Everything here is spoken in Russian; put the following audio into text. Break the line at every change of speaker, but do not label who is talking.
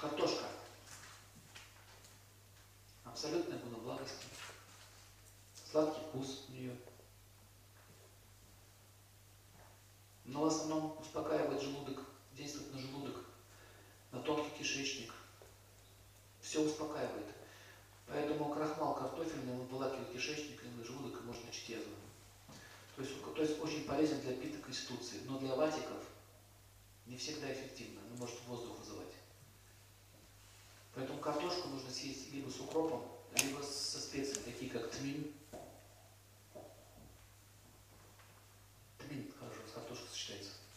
Картошка. Абсолютная гуна благости. Сладкий вкус у нее. Но в основном успокаивает желудок, действует на желудок, на тонкий кишечник. Все успокаивает. Поэтому крахмал картофельный он вылакивает кишечник и желудок и быть язву. То есть, то есть очень полезен для пита конституции, но для ватиков не всегда эффективно, он может воздух вызывать. Поэтому картошку нужно съесть